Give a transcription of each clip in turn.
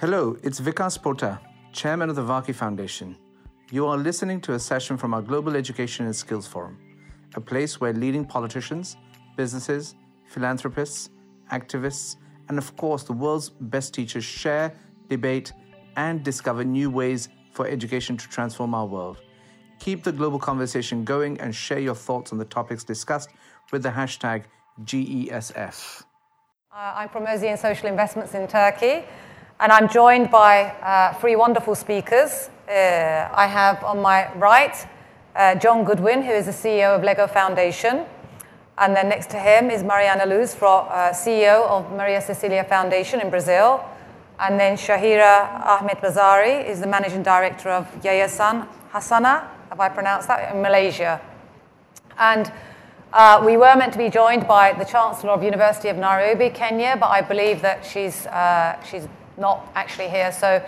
Hello, it's Vikas Pota, Chairman of the Varkey Foundation. You are listening to a session from our Global Education and Skills Forum, a place where leading politicians, businesses, philanthropists, activists, and of course the world's best teachers share, debate, and discover new ways for education to transform our world. Keep the global conversation going and share your thoughts on the topics discussed with the hashtag GESF. Uh, I'm from Ozian Social Investments in Turkey, and I'm joined by uh, three wonderful speakers. Uh, I have on my right uh, John Goodwin, who is the CEO of Lego Foundation. And then next to him is Mariana Luz, uh, CEO of Maria Cecilia Foundation in Brazil. And then Shahira Ahmed Bazari is the managing director of Yayasan Hasanah, have I pronounced that, in Malaysia. And uh, we were meant to be joined by the Chancellor of University of Nairobi, Kenya, but I believe that she's, uh, she's not actually here. So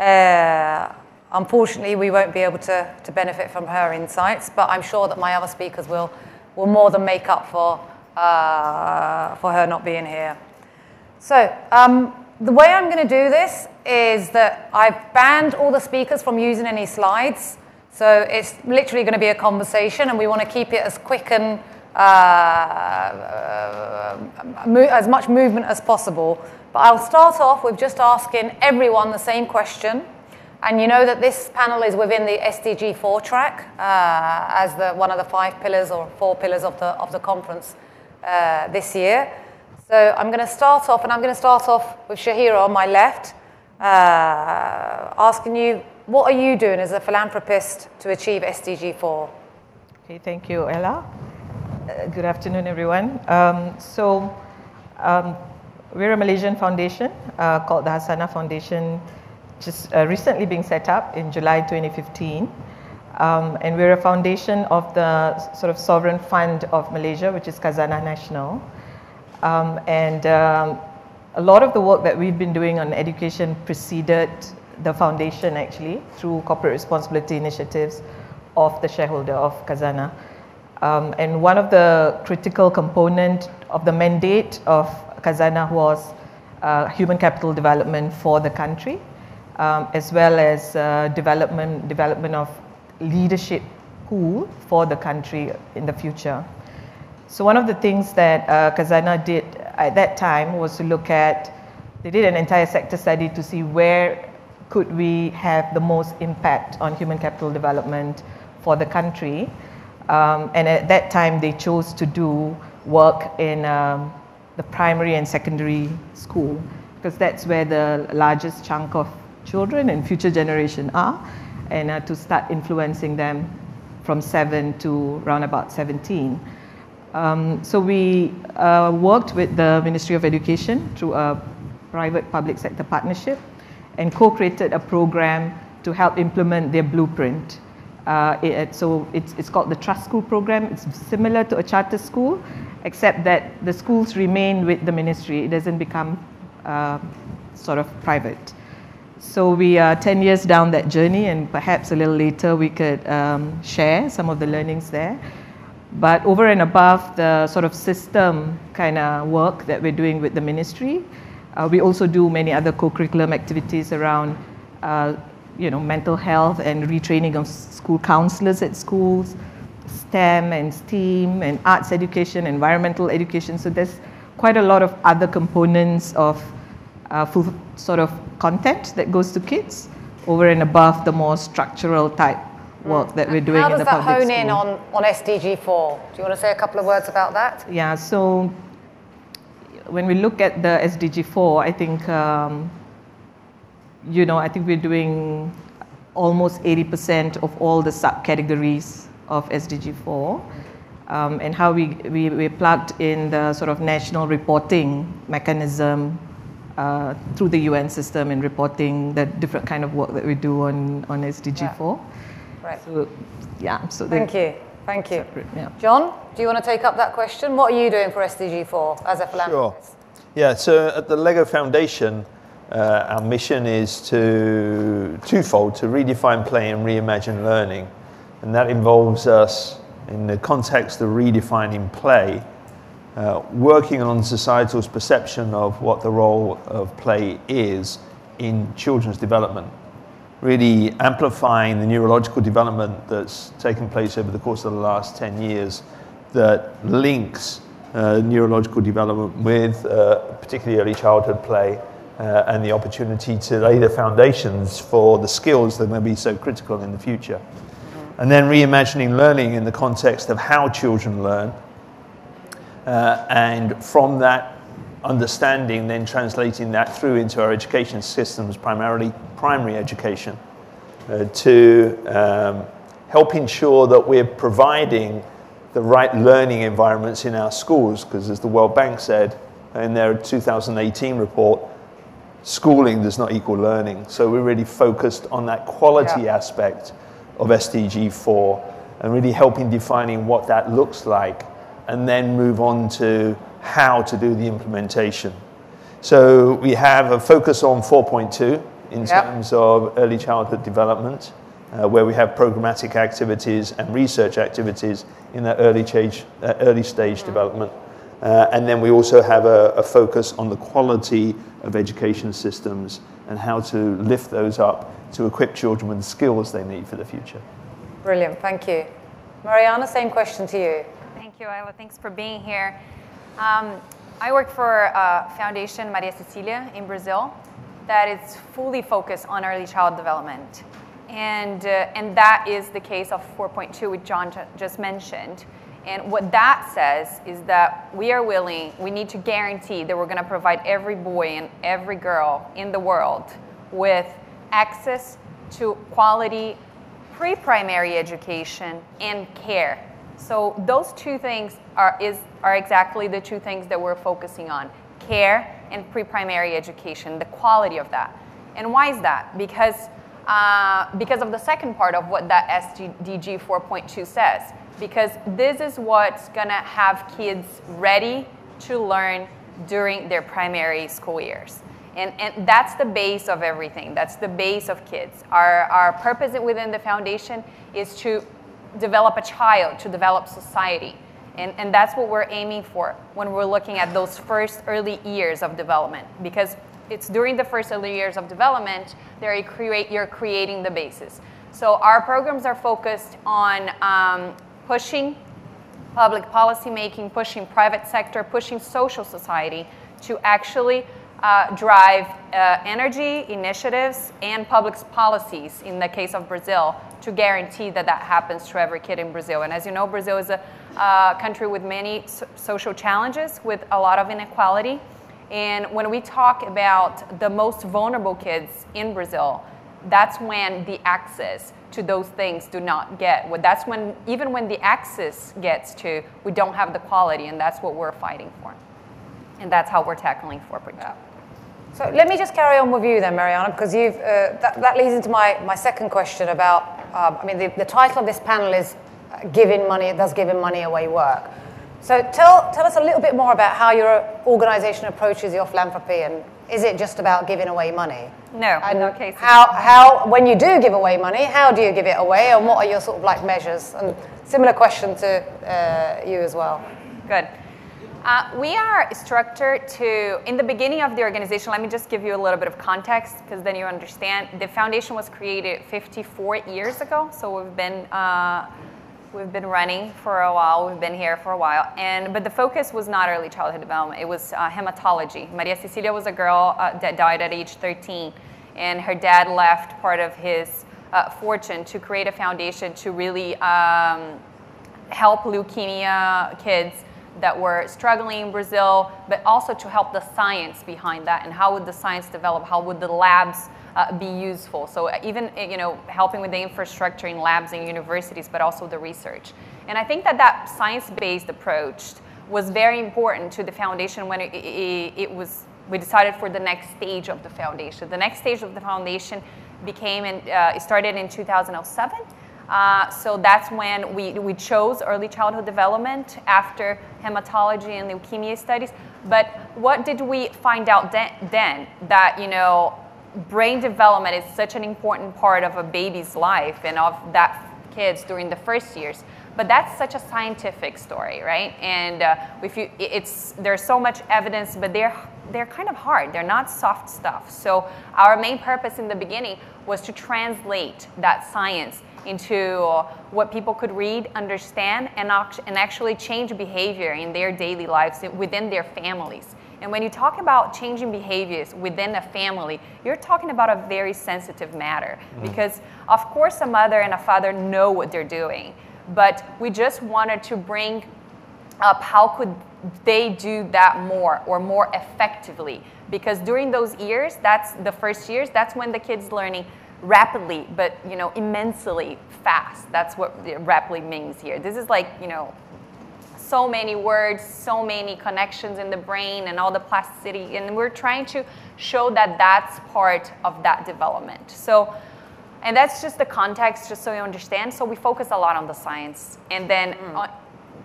uh, unfortunately, we won't be able to, to benefit from her insights, but I'm sure that my other speakers will, will more than make up for, uh, for her not being here. So um, the way I'm going to do this is that I've banned all the speakers from using any slides. So it's literally going to be a conversation, and we want to keep it as quick and uh, uh, as much movement as possible. But I'll start off with just asking everyone the same question. And you know that this panel is within the SDG 4 track uh, as the, one of the five pillars or four pillars of the, of the conference uh, this year. So I'm going to start off, and I'm going to start off with Shahira on my left, uh, asking you, what are you doing as a philanthropist to achieve SDG 4? Okay, thank you, Ella. Good afternoon, everyone. Um, so, um, we're a Malaysian foundation uh, called the Hasanah Foundation, just uh, recently being set up in July 2015. Um, and we're a foundation of the sort of sovereign fund of Malaysia, which is Khazanah Nasional. Um, and um, a lot of the work that we've been doing on education preceded the foundation actually through corporate responsibility initiatives of the shareholder of Khazanah. Um, and one of the critical component of the mandate of Khazanah was uh, human capital development for the country, um, as well as uh, development, development of leadership pool for the country in the future. So one of the things that uh, Khazanah did at that time was to look at, they did an entire sector study to see where could we have the most impact on human capital development for the country. Um, and at that time, they chose to do work in um, the primary and secondary school because that's where the largest chunk of children and future generation are, and uh, to start influencing them from 7 to around about 17. Um, so we uh, worked with the Ministry of Education through a private public sector partnership and co-created a program to help implement their blueprint. Uh, it, so it's, it's called the Trust School program. It's similar to a charter school, except that the schools remain with the ministry. It doesn't become uh, sort of private. So we are 10 years down that journey, and perhaps a little later we could um, share some of the learnings there. But over and above the sort of system kind of work that we're doing with the ministry, uh, we also do many other co-curriculum activities around, uh, you know, mental health and retraining of school counselors at schools, STEM and STEAM and arts education, environmental education. So there's quite a lot of other components of uh, full sort of content that goes to kids over and above the more structural type work that we're doing in the public How does that hone in on, on SDG 4? Do you want to say a couple of words about that? Yeah, so when we look at the SDG 4, I think, um, you know, I think we're doing almost 80% of all the subcategories of SDG 4. Um, and how we, we, we plugged in the sort of national reporting mechanism uh, through the UN system in reporting the different kind of work that we do on, on SDG yeah. 4. Right. So, yeah. So Thank you. Thank you. Separate, yeah. John, do you want to take up that question? What are you doing for SDG 4 as a philanthropist? Sure. Yeah, so at the LEGO Foundation, uh, our mission is to twofold to redefine play and reimagine learning. And that involves us, in the context of redefining play, uh, working on societal's perception of what the role of play is in children's development, really amplifying the neurological development that's taken place over the course of the last 10 years that links uh, neurological development with uh, particularly early childhood play uh, and the opportunity to lay the foundations for the skills that may be so critical in the future. And then reimagining learning in the context of how children learn. Uh, and from that understanding, then translating that through into our education systems, primarily primary education, uh, to um, help ensure that we're providing the right learning environments in our schools, because as the World Bank said in their 2018 report, schooling does not equal learning. So we're really focused on that quality yeah. aspect of SDG 4 and really helping defining what that looks like and then move on to how to do the implementation. So we have a focus on 4.2 in yep. terms of early childhood development, uh, where we have programmatic activities and research activities in that early stage, uh, early stage mm-hmm. development. Uh, and then we also have a, a, focus on the quality of education systems and how to lift those up to equip children with the skills they need for the future. Brilliant, thank you. Mariana, same question to you. Thank you, Ella. Thanks for being here. Um, I work for a foundation, Maria Cecilia, in Brazil, that is fully focused on early child development. And, uh, and that is the case of 4.2, which John just mentioned. And what that says is that we are willing, we need to guarantee that we're going to provide every boy and every girl in the world with access to quality pre primary education and care. So, those two things are, is, are exactly the two things that we're focusing on care and pre primary education, the quality of that. And why is that? Because, uh, because of the second part of what that SDG 4.2 says because this is what's gonna have kids ready to learn during their primary school years. And, and that's the base of everything. That's the base of kids. Our, our purpose within the foundation is to develop a child, to develop society. And, and that's what we're aiming for when we're looking at those first early years of development. Because it's during the first early years of development that you create, you're creating the basis. So our programs are focused on um, pushing public policy making, pushing private sector, pushing social society to actually uh, drive uh, energy initiatives and public policies in the case of Brazil to guarantee that that happens to every kid in Brazil. And as you know, Brazil is a uh, country with many so- social challenges, with a lot of inequality. And when we talk about the most vulnerable kids in Brazil, that's when the access to those things do not get. Well, that's when, even when the access gets to, we don't have the quality, and that's what we're fighting for. And that's how we're tackling 4.2. Yeah. So let me just carry on with you then, Mariana, because you've, uh, that, that leads into my, my second question about, uh, I mean, the, the title of this panel is uh, Giving Money, Does Giving Money Away Work? So tell, tell us a little bit more about how your organization approaches your philanthropy and is it just about giving away money? No, and in no case. How, how, when you do give away money, how do you give it away and what are your sort of like measures? And similar question to uh, you as well. Good. Uh, we are structured to, in the beginning of the organization, let me just give you a little bit of context because then you understand. The foundation was created 54 years ago, so we've been uh, We've been running for a while. We've been here for a while, and but the focus was not early childhood development. It was uh, hematology. Maria Cecilia was a girl uh, that died at age 13, and her dad left part of his uh, fortune to create a foundation to really um, help leukemia kids that were struggling in Brazil, but also to help the science behind that and how would the science develop? How would the labs uh, be useful. So uh, even uh, you know helping with the infrastructure in labs and universities, but also the research. And I think that that science-based approach was very important to the foundation when it, it, it was we decided for the next stage of the foundation. The next stage of the foundation became and uh, started in 2007. Uh, so that's when we, we chose early childhood development after hematology and leukemia studies. But what did we find out then? then that you know brain development is such an important part of a baby's life and of that kids during the first years but that's such a scientific story right and uh, if you it's there's so much evidence but they're they're kind of hard. They're not soft stuff. So our main purpose in the beginning was to translate that science into what people could read, understand, and, and actually change behavior in their daily lives within their families. And when you talk about changing behaviors within a family, you're talking about a very sensitive matter mm-hmm. because, of course, a mother and a father know what they're doing, but we just wanted to bring up how could they do that more or more effectively because during those years that's the first years that's when the kids learning rapidly but you know immensely fast that's what rapidly means here this is like you know so many words, so many connections in the brain, and all the plasticity. And we're trying to show that that's part of that development. So, and that's just the context, just so you understand. So we focus a lot on the science, and then mm.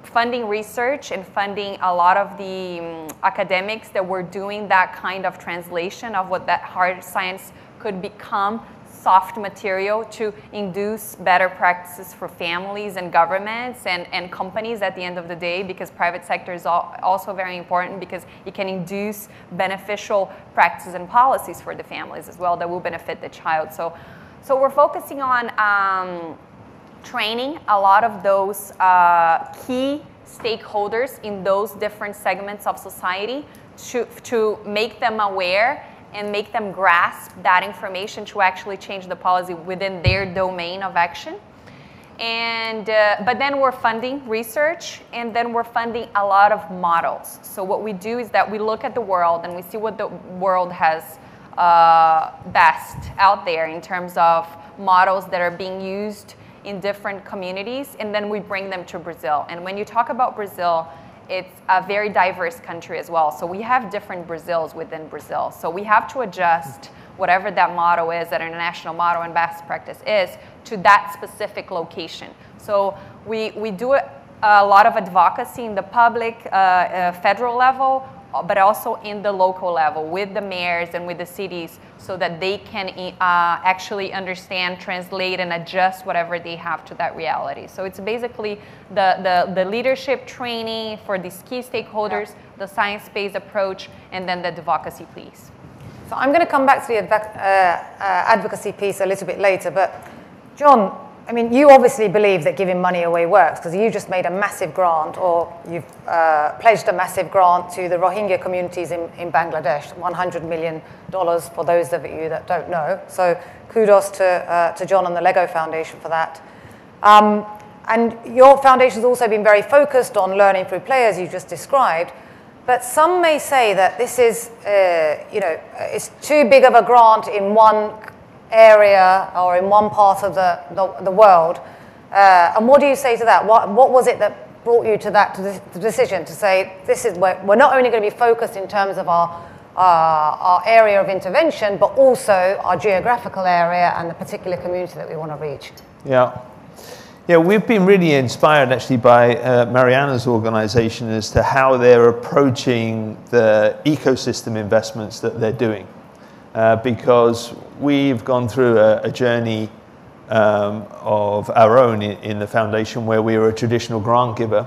funding research and funding a lot of the um, academics that were doing that kind of translation of what that hard science could become soft material to induce better practices for families and governments and, and companies at the end of the day because private sector is also very important because it can induce beneficial practices and policies for the families as well that will benefit the child. So, so we're focusing on um, training a lot of those uh, key stakeholders in those different segments of society to, to make them aware and make them grasp that information to actually change the policy within their domain of action. And, uh, but then we're funding research and then we're funding a lot of models. So what we do is that we look at the world and we see what the world has uh, best out there in terms of models that are being used in different communities and then we bring them to Brazil. And when you talk about Brazil, it's a very diverse country as well. So we have different Brazils within Brazil. So we have to adjust whatever that model is, that international model and best practice is, to that specific location. So we, we do a, a lot of advocacy in the public, uh, uh, federal level, but also in the local level with the mayors and with the cities so that they can uh, actually understand, translate, and adjust whatever they have to that reality. So it's basically the, the, the leadership training for these key stakeholders, yeah. the science based approach, and then the advocacy piece. So I'm going to come back to the uh, uh, advocacy piece a little bit later, but John, I mean, you obviously believe that giving money away works because you just made a massive grant or you've uh, pledged a massive grant to the Rohingya communities in, in Bangladesh, $100 million for those of you that don't know. So kudos to, uh, to John and the Lego Foundation for that. Um, and your foundation has also been very focused on learning through play, as you just described. But some may say that this is, uh, you know, it's too big of a grant in one area or in one part of the, the, the world. Uh, and what do you say to that? What, what was it that brought you to that to the decision to say this is where we're not only going to be focused in terms of our, uh, our area of intervention, but also our geographical area and the particular community that we want to reach? Yeah. Yeah, we've been really inspired actually by uh, Mariana's organization as to how they're approaching the ecosystem investments that they're doing. Uh, because we've gone through a, a journey um, of our own in, in, the foundation where we were a traditional grant giver.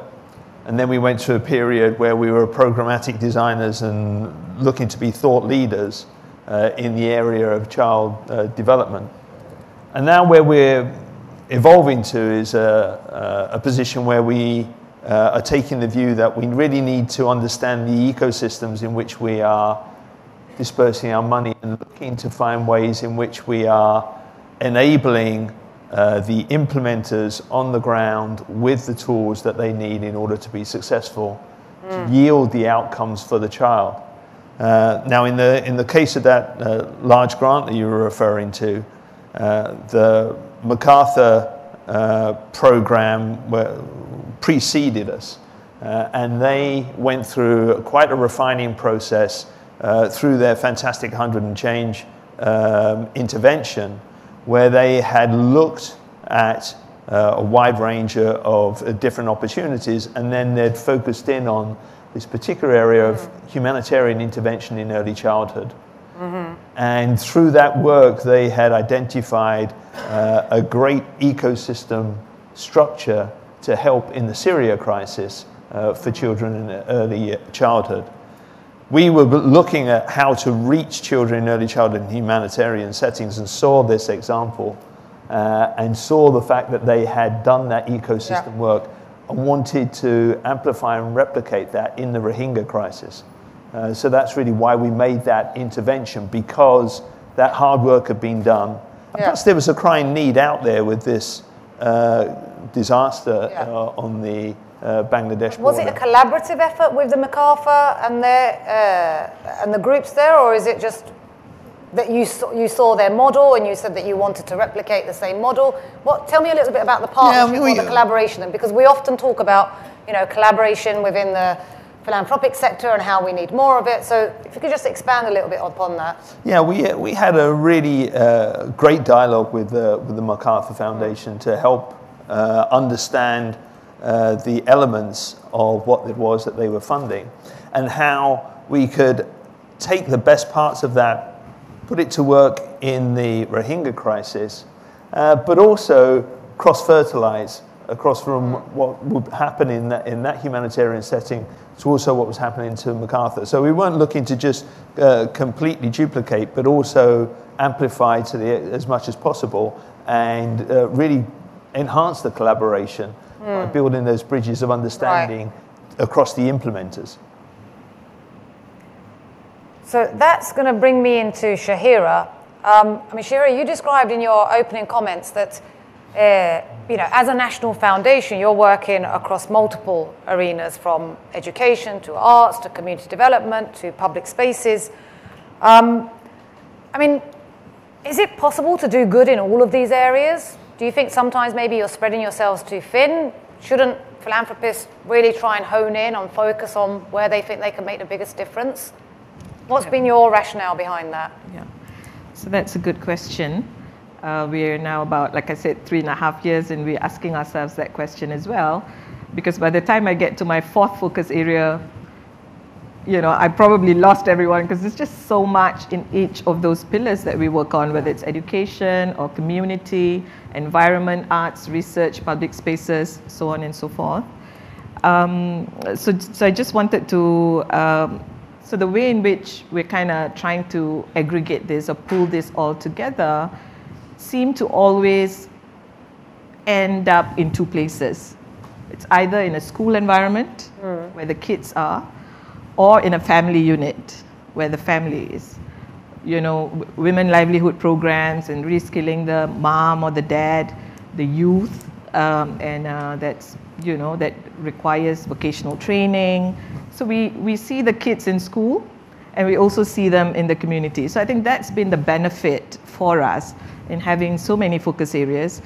And then we went to a period where we were programmatic designers and looking to be thought leaders uh, in the area of child uh, development. And now where we're evolving to is a, a position where we uh, are taking the view that we really need to understand the ecosystems in which we are dispersing our money and looking to find ways in which we are enabling uh, the implementers on the ground with the tools that they need in order to be successful mm. to yield the outcomes for the child. Uh, now, in the, in the case of that uh, large grant that you were referring to, uh, the MacArthur uh, program preceded us, uh, and they went through quite a refining process uh, through their fantastic 100 and change um, intervention, where they had looked at uh, a wide range of, of different opportunities and then they'd focused in on this particular area of mm-hmm. humanitarian intervention in early childhood. Mm-hmm. And through that work, they had identified uh, a great ecosystem structure to help in the Syria crisis uh, for children in early childhood. We were looking at how to reach children in early childhood in humanitarian settings and saw this example uh, and saw the fact that they had done that ecosystem yeah. work and wanted to amplify and replicate that in the Rohingya crisis. Uh, so that's really why we made that intervention because that hard work had been done. And yeah. plus, there was a crying need out there with this uh, disaster yeah. uh, on the uh, Bangladesh Was border. it a collaborative effort with the MacArthur and, their, uh, and the groups there, or is it just that you saw, you saw their model and you said that you wanted to replicate the same model? What, tell me a little bit about the partnership yeah, we, or the collaboration, because we often talk about you know, collaboration within the philanthropic sector and how we need more of it. So if you could just expand a little bit upon that. Yeah, we, we had a really uh, great dialogue with, uh, with the MacArthur Foundation to help uh, understand uh, the elements of what it was that they were funding and how we could take the best parts of that, put it to work in the Rohingya crisis, uh, but also cross fertilize across from what would happen in that, in that humanitarian setting to also what was happening to MacArthur. So we weren't looking to just uh, completely duplicate, but also amplify to the, as much as possible and uh, really enhance the collaboration. By hmm. building those bridges of understanding across the implementers. So that's going to bring me into Shahira. Um, I mean, Shahira, you described in your opening comments that uh, you know, as a national foundation, you're working across multiple arenas from education to arts to community development to public spaces. Um, I mean, is it possible to do good in all of these areas? Do you think sometimes maybe you're spreading yourselves too thin? Shouldn't philanthropists really try and hone in on focus on where they think they can make the biggest difference? What's yeah. been your rationale behind that? Yeah, so that's a good question. Uh, we're now about, like I said, three and a half years, and we're asking ourselves that question as well. Because by the time I get to my fourth focus area, you know, I probably lost everyone because there's just so much in each of those pillars that we work on, whether it's education or community, environment, arts, research, public spaces, so on and so forth. Um, so, so I just wanted to, um, so the way in which we're kind of trying to aggregate this or pull this all together seem to always end up in two places. It's either in a school environment mm. where the kids are, or in a family unit where the family is. You know, women livelihood programs and reskilling the mom or the dad, the youth, um, and uh, that's you know that requires vocational training. So we we see the kids in school, and we also see them in the community. So I think that's been the benefit for us in having so many focus areas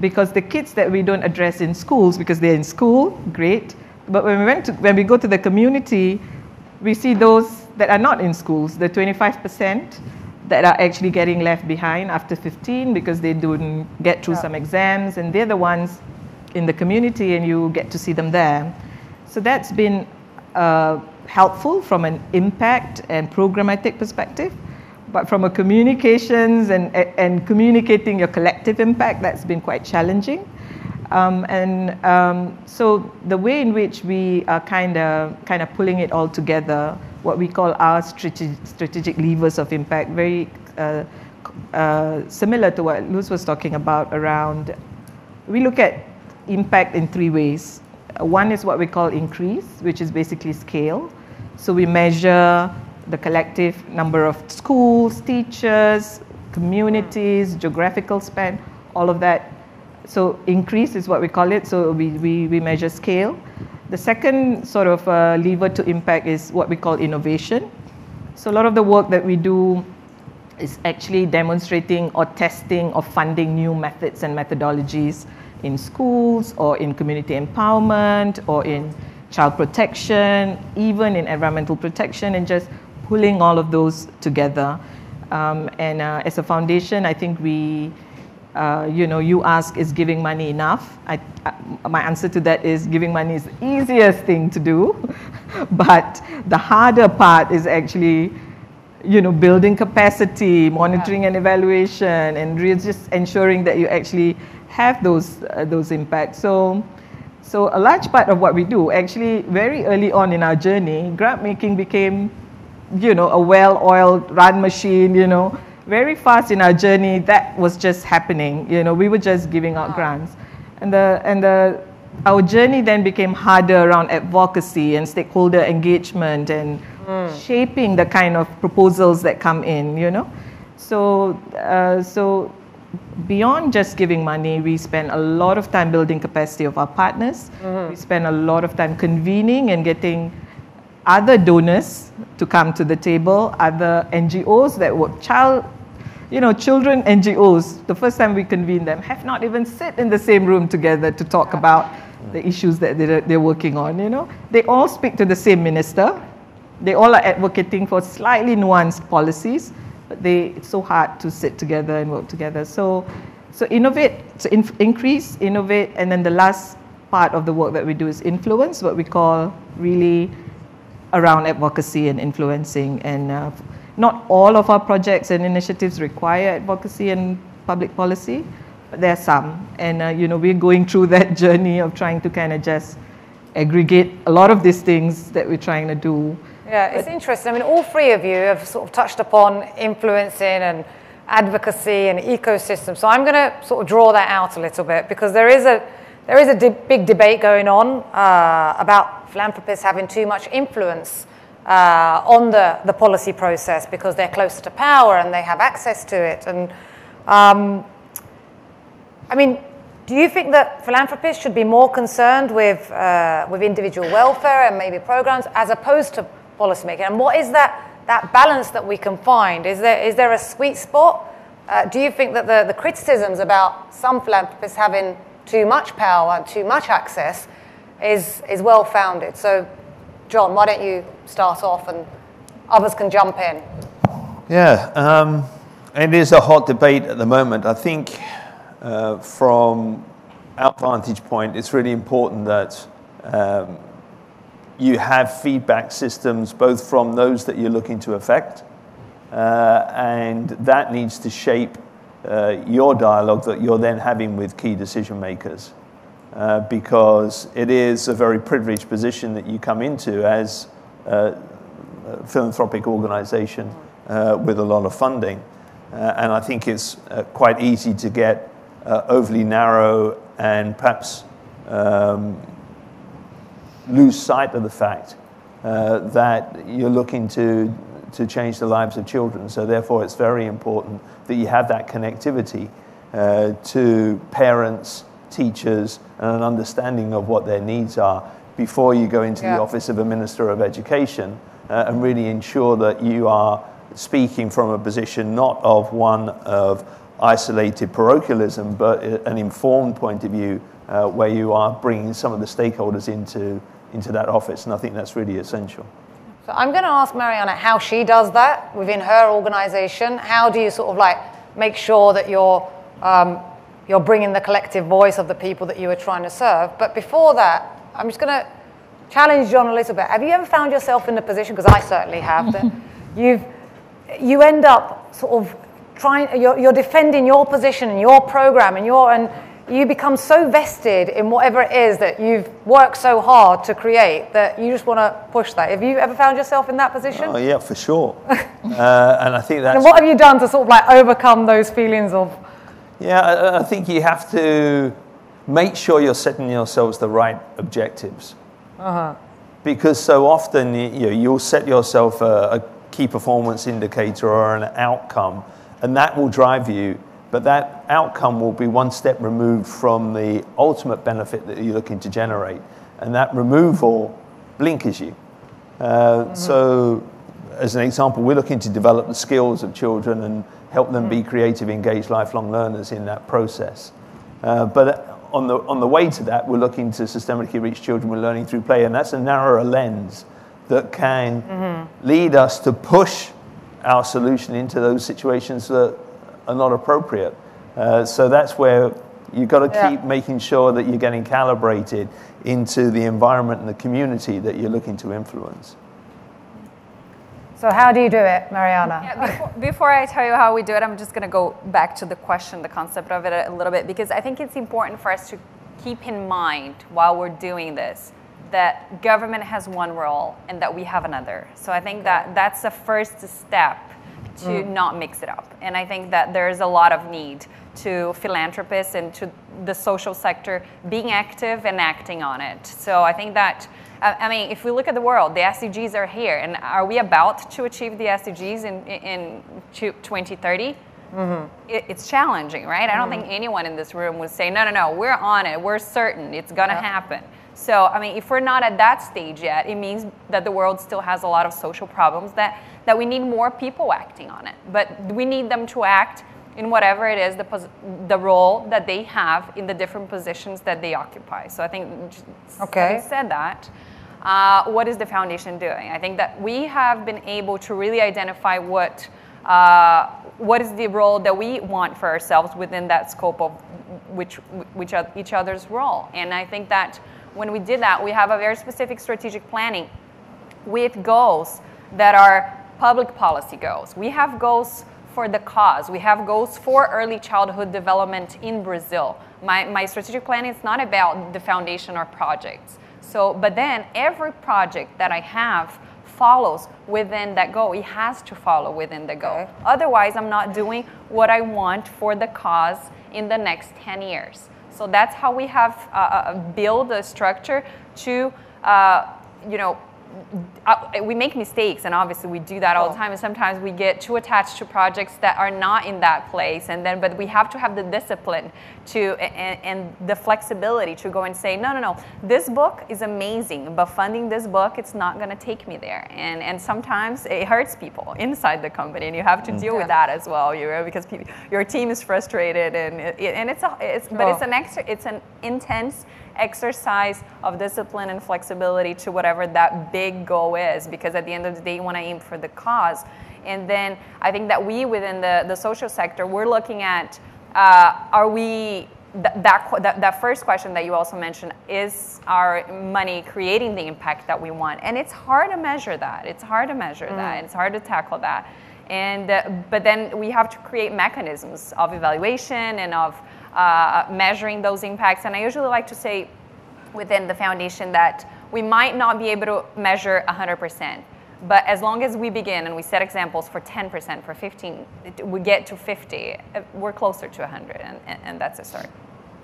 because the kids that we don't address in schools because they're in school, great. But when we went to, when we go to the community, we see those that are not in schools, the 25% that are actually getting left behind after 15 because they didn't get through yeah. some exams, and they're the ones in the community, and you get to see them there. So that's been uh, helpful from an impact and programmatic perspective. But from a communications and, and communicating your collective impact, that's been quite challenging. Um, and um, so the way in which we are kind of kind of pulling it all together, what we call our strategic, levers of impact, very uh, uh, similar to what Luz was talking about around. We look at impact in three ways. One is what we call increase, which is basically scale. So we measure the collective number of schools, teachers, communities, geographical span, all of that. So increase is what we call it. So we, we, we measure scale. The second sort of uh, lever to impact is what we call innovation. So a lot of the work that we do is actually demonstrating or testing or funding new methods and methodologies in schools or in community empowerment or in child protection, even in environmental protection, and just pulling all of those together. Um, and uh, as a foundation, I think we, uh, you know, you ask, is giving money enough? I, I, my answer to that is giving money is the easiest thing to do, but the harder part is actually, you know, building capacity, monitoring yeah. and evaluation, and really just ensuring that you actually have those uh, those impacts. So. So a large part of what we do, actually, very early on in our journey, grant making became you know, a well-oiled run machine, you know. Very fast in our journey, that was just happening. You know, we were just giving out grants. And, the, and the, our journey then became harder around advocacy and stakeholder engagement and mm. shaping the kind of proposals that come in, you know. So, uh, so beyond just giving money, we spend a lot of time building capacity of our partners. Mm-hmm. We spend a lot of time convening and getting other donors to come to the table, other NGOs that work child, you know, children NGOs. The first time we convene them have not even sit in the same room together to talk about the issues that they're, they're working on. You know, they all speak to the same minister. They all are advocating for slightly nuanced policies but they, it's so hard to sit together and work together. So, so innovate, so in, increase, innovate, and then the last part of the work that we do is influence, what we call really around advocacy and influencing. And uh, not all of our projects and initiatives require advocacy and public policy, but there are some. And uh, you know, we're going through that journey of trying to kind of just aggregate a lot of these things that we're trying to do yeah, it's interesting. I mean, all three of you have sort of touched upon influencing and advocacy and ecosystem. So I'm going to sort of draw that out a little bit because there is a there is a big debate going on uh, about philanthropists having too much influence uh, on the, the policy process because they're closer to power and they have access to it. And um, I mean, do you think that philanthropists should be more concerned with, uh, with individual welfare and maybe programs as opposed to policymaking. And what is that, that balance that we can find? Is there, is there a sweet spot? Uh, do you think that the, the criticisms about some philanthropists having too much power and too much access is, is well founded? So, John, why don't you start off and others can jump in? Yeah, um, it is a hot debate at the moment. I think uh, from our vantage point, it's really important that um, you have feedback systems both from those that you're looking to affect, uh, and that needs to shape uh, your dialogue that you're then having with key decision makers. Uh, because it is a very privileged position that you come into as a philanthropic organization uh, with a lot of funding. Uh, and I think it's quite easy to get overly narrow and perhaps um, lose sight of the fact uh, that you're looking to, to change the lives of children. So, therefore, it's very important that you have that connectivity uh, to parents, teachers, and an understanding of what their needs are before you go into yeah. the office of a Minister of Education uh, and really ensure that you are speaking from a position not of one of isolated parochialism, but an informed point of view uh, where you are bringing some of the stakeholders into into that office, and I think that's really essential. So I'm going to ask Mariana how she does that within her organization. How do you sort of like make sure that you're um, you're bringing the collective voice of the people that you are trying to serve? But before that, I'm just going to challenge John a little bit. Have you ever found yourself in the position? Because I certainly have. that you've you end up sort of trying. You're, you're defending your position and your program and your and you become so vested in whatever it is that you've worked so hard to create that you just want to push that. Have you ever found yourself in that position? Oh, yeah, for sure. uh, and I think that's. And what have you done to sort of like overcome those feelings of. Yeah, I, I think you have to make sure you're setting yourselves the right objectives. Uh-huh. Because so often you know, you'll set yourself a, a key performance indicator or an outcome, and that will drive you but that outcome will be one step removed from the ultimate benefit that you're looking to generate. And that removal blinkers you. Uh, mm-hmm. So, as an example, we're looking to develop the skills of children and help them be creative, engaged, lifelong learners in that process. Uh, but on the, on the way to that, we're looking to systemically reach children with learning through play, and that's a narrower lens that can mm-hmm. lead us to push our solution into those situations that are not appropriate. Uh, so that's where you've got to keep making sure that you're getting calibrated into the environment and the community that you're looking to influence. So how do you do it, Mariana? Yeah, before, before, I tell you how we do it, I'm just going to go back to the question, the concept of it a little bit, because I think it's important for us to keep in mind while we're doing this that government has one role and that we have another. So I think that that's the first step to mm. not mix it up. And I think that there's a lot of need to philanthropists and to the social sector being active and acting on it. So I think that, I mean, if we look at the world, the SDGs are here. And are we about to achieve the SDGs in, in 2030? Mm-hmm. It, it's challenging, right? I don't think mm-hmm. anyone in this room would say, no, no, no, we're on it, we're certain, it's gonna happen. So, I mean, if we're not at that stage yet, it means that the world still has a lot of social problems that, that we need more people acting on it. But we need them to act in whatever it is the, pos- the role that they have in the different positions that they occupy. So I think, okay. said that, uh, what is the foundation doing? I think that we have been able to really identify what uh, what is the role that we want for ourselves within that scope of which, which each other's role. And I think that when we did that, we have a very specific strategic planning with goals that are public policy goals. We have goals for the cause. We have goals for early childhood development in Brazil. My, my strategic plan is not about the foundation or projects. So, but then every project that I have follows within that goal. It has to follow within the goal. Okay. Otherwise, I'm not doing what I want for the cause in the next 10 years. So that's how we have uh, uh built a structure to, uh, you know, we make mistakes and obviously we do that all the time and sometimes we get too attached to projects that are not in that place and then but we have to have the discipline to and, and, the flexibility to go and say no no no this book is amazing but funding this book it's not going to take me there and and sometimes it hurts people inside the company and you have to mm. deal yeah. with that as well you know because people, your team is frustrated and it, and it's a it's but it's an extra it's an intense exercise of discipline and flexibility to whatever that big goal is because at the end of the day you want to aim for the cause. And then i think that we within the, the social sector we're looking at uh, are we that, that, that first question that you also mentioned is our money creating the impact that we want? And it's hard to measure that. It's hard to measure mm. that it's hard to tackle that. And uh, but then we have to create mechanisms of evaluation and of uh, measuring those impacts. And I usually like to say within the foundation that we might not be able to measure 100%. But as long as we begin and we set examples for 10%, for 15, we get to 50, uh, we're closer to 100, and, and that's a start.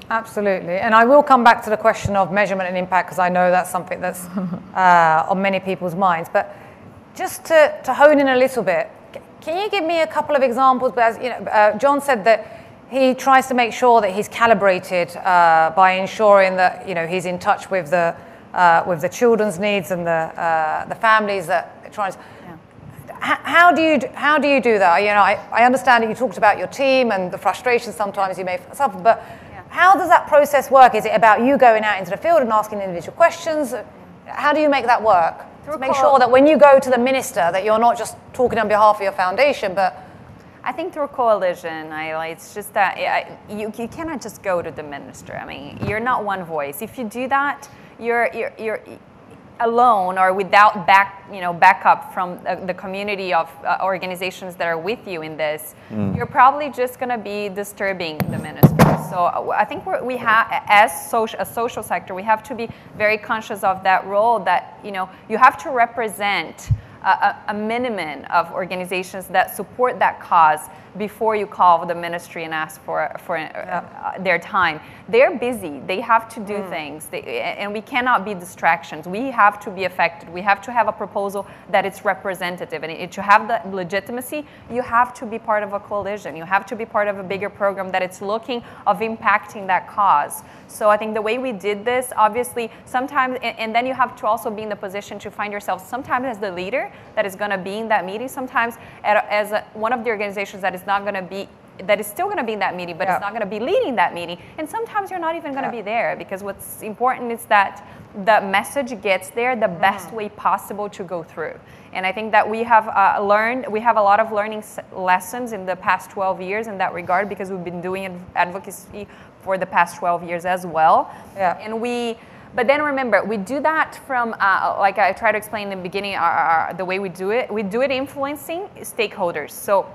Absolutely. And I will come back to the question of measurement and impact because I know that's something that's uh, on many people's minds. But just to, to hone in a little bit, can you give me a couple of examples? But as you know, uh, John said that he tries to make sure that he's calibrated uh, by ensuring that you know he's in touch with the uh, with the children's needs and the uh, the families that tries. Yeah. How do you how do you do that? You know, I, I understand that you talked about your team and the frustration sometimes you may suffer, but yeah. how does that process work? Is it about you going out into the field and asking individual questions? How do you make that work? Through to make sure that when you go to the minister, that you're not just talking on behalf of your foundation, but I think through coalition, I, it's just that I, you, you cannot just go to the minister. I mean, you're not one voice. If you do that, you're, you're, you're alone or without back, you know, backup from the, the community of uh, organizations that are with you in this, mm. you're probably just going to be disturbing the minister. So uh, I think we have, as social, a social sector, we have to be very conscious of that role that, you know, you have to represent a, a, minimum of organizations that support that cause before you call the ministry and ask for, for yeah. uh, their time. They're busy. They have to do mm. things. They, and we cannot be distractions. We have to be affected. We have to have a proposal that is representative. And it, to have the legitimacy, you have to be part of a coalition. You have to be part of a bigger program that it's looking of impacting that cause. So I think the way we did this, obviously, sometimes, and, and then you have to also be in the position to find yourself sometimes as the leader that is going to be in that meeting, sometimes at, as a, one of the organizations that is not going to be that is still going to be in that meeting, but yeah. it's not going to be leading that meeting. And sometimes you're not even going to yeah. be there because what's important is that the message gets there the mm. best way possible to go through. And I think that we have uh, learned, we have a lot of learning lessons in the past 12 years in that regard because we've been doing advocacy for the past 12 years as well. Yeah. And we, but then remember, we do that from, uh, like I tried to explain in the beginning, our, our, the way we do it, we do it influencing stakeholders. So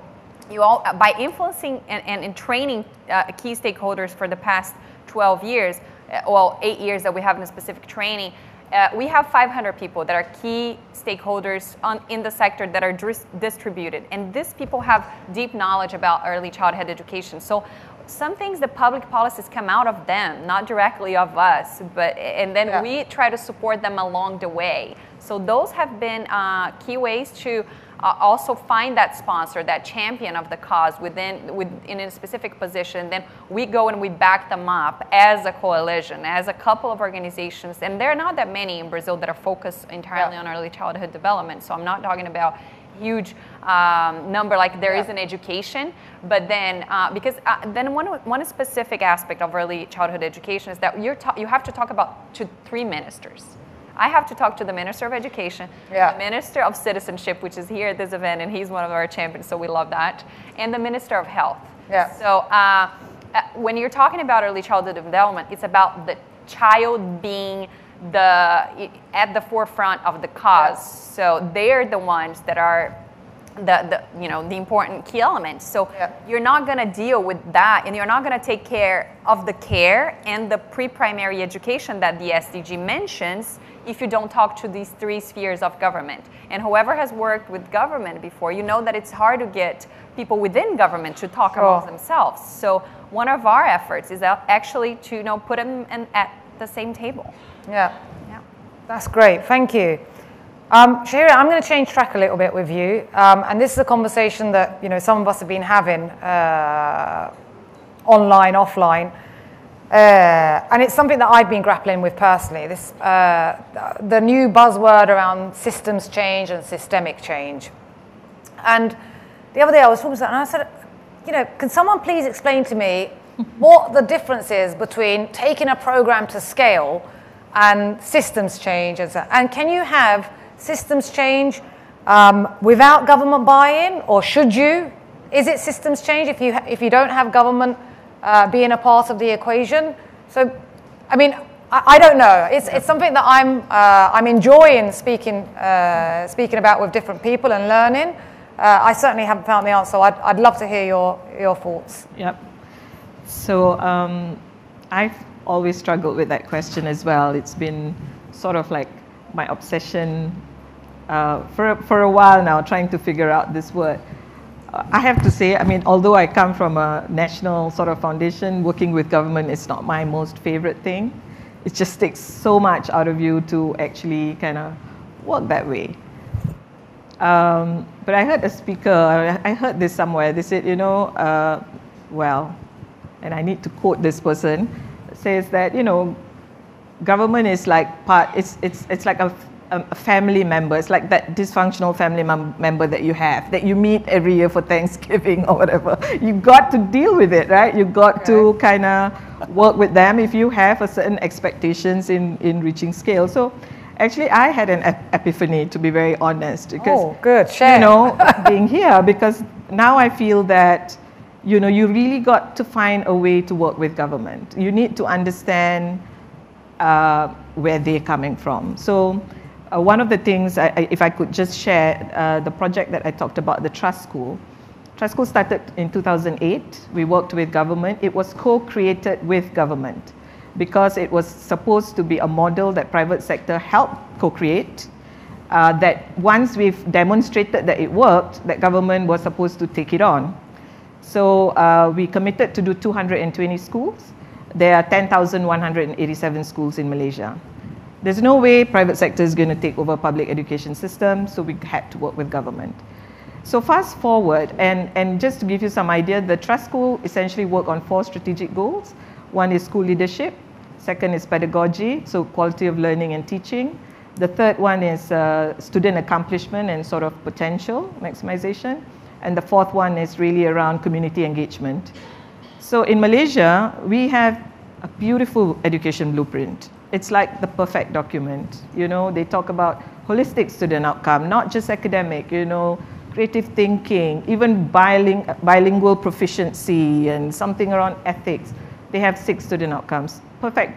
you all, by influencing and, and, and training uh, key stakeholders for the past 12 years, uh, well, eight years that we have in a specific training, uh, we have 500 people that are key stakeholders on, in the sector that are dis- distributed. And these people have deep knowledge about early childhood education. So some things the public policies come out of them, not directly of us, but and then Yeah. we try to support them along the way. So those have been uh, key ways to uh, also find that sponsor, that champion of the cause within, with, in a specific position. Then we go and we back them up as a coalition, as a couple of organizations. And there are not that many in Brazil that are focused entirely Yeah. on early childhood development. So I'm not talking about huge um, number like there is Yeah. in education but then uh, because uh, then one, one specific aspect of early childhood education is that you're ta- you have to talk about to three ministers I have to talk to the Minister of Education, Yeah. the Minister of Citizenship, which is here at this event, and he's one of our champions, so we love that, and the Minister of Health. Yeah. So uh, uh, when you're talking about early childhood development, it's about the child being the at the forefront of the cause. So they're the ones that are the, the you know the important key elements. So Yeah. you're not going to deal with that, and you're not going to take care of the care and the pre-primary education that the SDG mentions if you don't talk to these three spheres of government. And whoever has worked with government before, you know that it's hard to get people within government to talk Sure. amongst themselves. So one of our efforts is actually to you know put them in, at the same table. Yeah. Yeah. That's great. Thank you. Um, Shahira, I'm going to change track a little bit with you. Um, and this is a conversation that, you know, some of us have been having uh, online, offline. Uh, and it's something that I've been grappling with personally. This, uh, the new buzzword around systems change and systemic change. And the other day I was talking to someone and I said, you know, can someone please explain to me what the difference is between taking a program to scale and systems change? And, so, and can you have systems change um, without government buy-in, or should you? Is it systems change if you ha- if you don't have government uh, being a part of the equation? So, I mean, I, I don't know. It's, it's something that I'm uh, I'm enjoying speaking uh, speaking about with different people and learning. Uh, I certainly haven't found the answer. I'd, I'd love to hear your your thoughts. Yep. So um, I've always struggled with that question as well. It's been sort of like my obsession uh, for, for a while now, trying to figure out this word. Uh, I have to say, I mean, although I come from a national sort of foundation, working with government is not my most favorite thing. It just takes so much out of you to actually kind of work that way. Um, but I heard a speaker, I heard this somewhere. They said, you know, uh, well, and I need to quote this person, says that, you know, government is like part, it's, it's, it's like a, a family member. It's like that dysfunctional family mem- member that you have, that you meet every year for Thanksgiving or whatever. You got to deal with it, right? You got to kind of work with them if you have a certain expectations in, in reaching scale. So actually, I had an ep- epiphany, to be very honest. Because, Oh, good. Share. You know, being here, because now I feel that you know, you really got to find a way to work with government. You need to understand uh, where they're coming from. So, uh, one of the things, I, I, if I could just share uh, the project that I talked about, the Trust School. Trust School started in 2008. We worked with government. It was co created with government because it was supposed to be a model that private sector helped co create. Uh, that once we've demonstrated that it worked, that government was supposed to take it on. So uh, we committed to do 220 schools. There are 10,187 schools in Malaysia. There's no way private sector is going to take over public education system, so we had to work with government. So fast forward, and, and just to give you some idea, the Trust School essentially work on four strategic goals. One is school leadership, second is pedagogy, so quality of learning and teaching. The third one is uh, student accomplishment and sort of potential maximization. And the fourth one is really around community engagement. So in Malaysia, we have a beautiful education blueprint. It's like the perfect document. You know, they talk about holistic student outcome, not just academic, you know, creative thinking, even biling- bilingual proficiency and something around ethics. They have six student outcomes. Perfect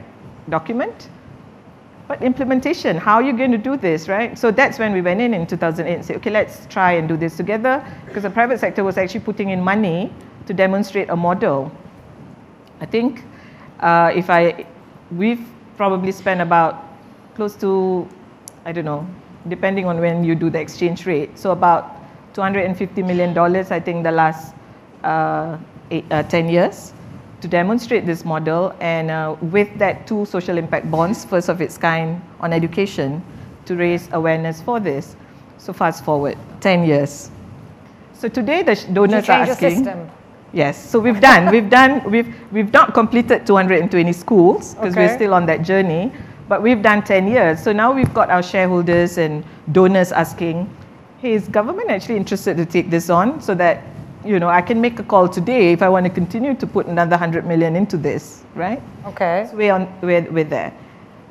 document. But implementation, how are you going to do this, right? So that's when we went in in 2008 and said, okay, let's try and do this together because the private sector was actually putting in money to demonstrate a model. I think uh, if I, we've probably spent about close to, I don't know, depending on when you do the exchange rate. So about $250 million, I think, the last uh, eight, uh, 10 years to demonstrate this model. And uh, with that, two social impact bonds, first of its kind on education, to raise awareness for this. So fast forward 10 years. So today the donors are asking. Yes, so we've done, we've done, we've, we've not completed 220 schools because okay. we're still on that journey, but we've done 10 years. So now we've got our shareholders and donors asking, hey, is government actually interested to take this on so that, you know, I can make a call today if I want to continue to put another 100 million into this, right? Okay. So we're, on, we're, we're there.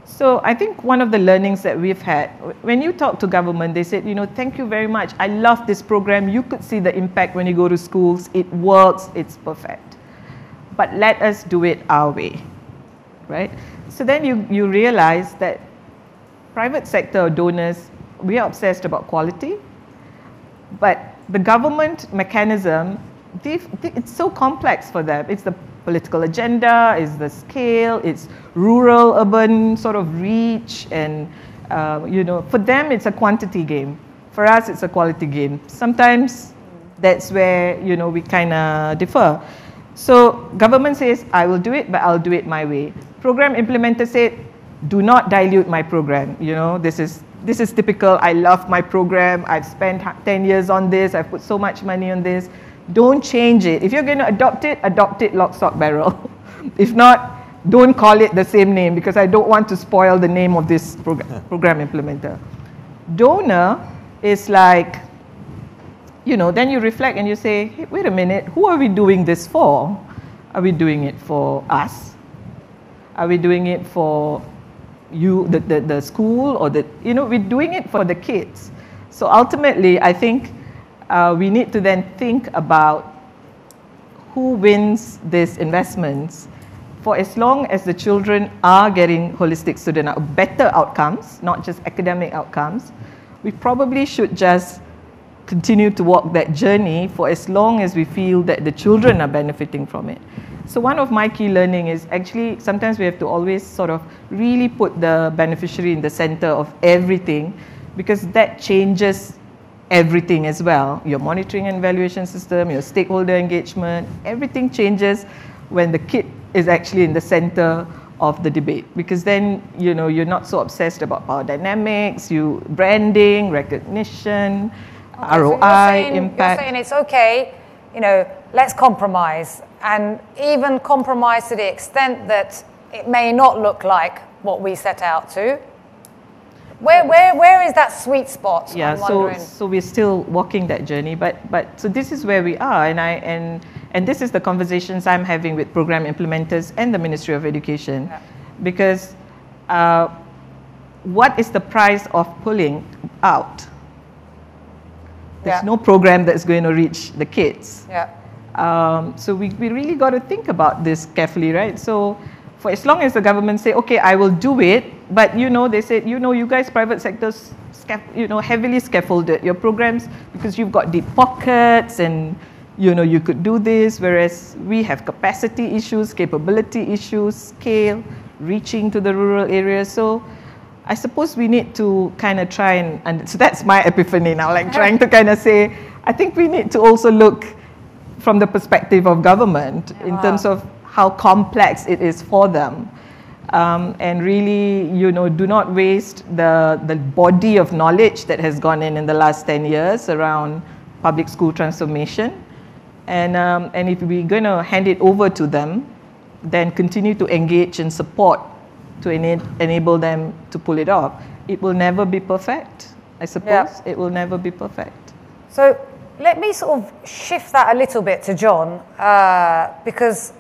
So I think one of the learnings that we've had, when you talk to government, they said, you know, thank you very much. I love this program. You could see the impact when you go to schools. It works. It's perfect. But let us do it our way, right? So then you, you realize that private sector donors, we are obsessed about quality, but the government mechanism, it's so complex for them. It's the political agenda, is the scale, it's rural, urban sort of reach, and uh, you know, for them it's a quantity game. For us, it's a quality game. Sometimes that's where you know we kind of differ. So government says, I will do it, but I'll do it my way. Program implementer said, do not dilute my program. You know, this is this is typical. I love my program. I've spent 10 years on this. I've put so much money on this. Don't change it. If you're going to adopt it, adopt it lock, stock, barrel. if not, don't call it the same name because I don't want to spoil the name of this prog- program implementer. Donor is like, you know, then you reflect and you say, hey, wait a minute, who are we doing this for? Are we doing it for us? Are we doing it for you, the, the, the school, or the, you know, we're doing it for the kids. So ultimately, I think uh, we need to then think about who wins these investments for as long as the children are getting holistic student better outcomes, not just academic outcomes, we probably should just continue to walk that journey for as long as we feel that the children are benefiting from it. So one of my key learning is actually sometimes we have to always sort of really put the beneficiary in the center of everything because that changes everything as well. Your monitoring and evaluation system, your stakeholder engagement, everything changes when the kid is actually in the center of the debate. Because then you know you're not so obsessed about power dynamics you branding recognition okay, roi so you're saying, impact. you're saying it's okay you know let's compromise. And even compromise to the extent that it may not look like what we set out to where, where, where is that sweet spot? Yeah, so, so we're still walking that journey, but, but so this is where we are, and, I, and, and this is the conversations I'm having with program implementers and the Ministry of Education, yeah. because uh, what is the price of pulling out? There's yeah. no program that's going to reach the kids. Yeah. Um, so we, we really got to think about this carefully, right? So for as long as the government say, okay, I will do it, but you know, they said, you know, you guys, private sectors, you know, heavily scaffolded your programs because you've got deep pockets and you know, you could do this, whereas we have capacity issues, capability issues, scale, reaching to the rural areas. So I suppose we need to kind of try and, and so that's my epiphany now, like trying to kind of say, I think we need to also look from the perspective of government in terms of how complex it is for them. Um, and really, you know, do not waste the, the body of knowledge that has gone in in the last 10 years around public school transformation. And, um, and if we're going to hand it over to them, then continue to engage and support to ena- enable them to pull it off. It will never be perfect, I suppose. Yeah. It will never be perfect. So let me sort of shift that a little bit to John, uh, because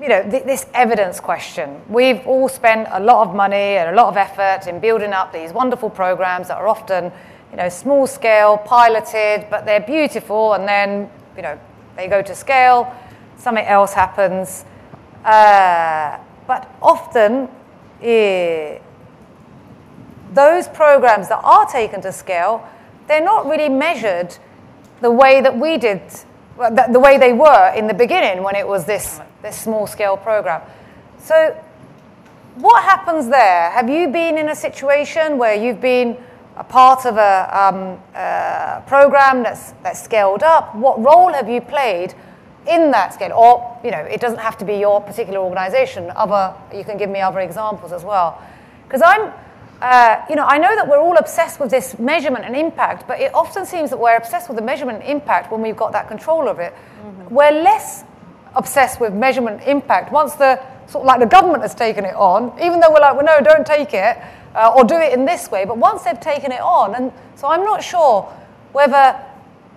you know, th- this evidence question. We've all spent a lot of money and a lot of effort in building up these wonderful programs that are often, you know, small scale, piloted, but they're beautiful, and then, you know, they go to scale, something else happens. Uh, but often, eh, those programs that are taken to scale, they're not really measured the way that we did the, the way they were in the beginning when it was this, this small scale program. So what happens there? Have you been in a situation where you've been a part of a, um, program that's, that's scaled up? What role have you played in that scale? Or, you know, it doesn't have to be your particular organization. Other, you can give me other examples as well. Because I'm, uh, you know, I know that we're all obsessed with this measurement and impact, but it often seems that we're obsessed with the measurement and impact when we've got that control of it. Mm-hmm. We're less obsessed with measurement impact once the sort of like the government has taken it on, even though we're like, well, no, don't take it uh, or do it in this way. But once they've taken it on, and so I'm not sure whether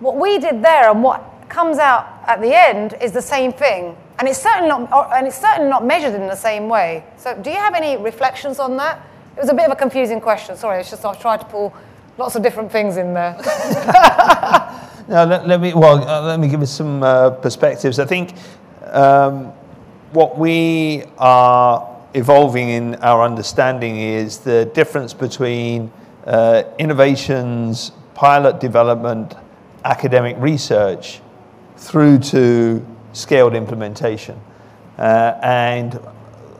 what we did there and what comes out at the end is the same thing. And it's certainly not, and it's certainly not measured in the same way. So, do you have any reflections on that? It was a bit of a confusing question. Sorry, it's just I've tried to pull lots of different things in there. now, let, let, me well, uh, let me give us some uh, perspectives. I think um, what we are evolving in our understanding is the difference between uh, innovations, pilot development, academic research, through to scaled implementation. Uh, and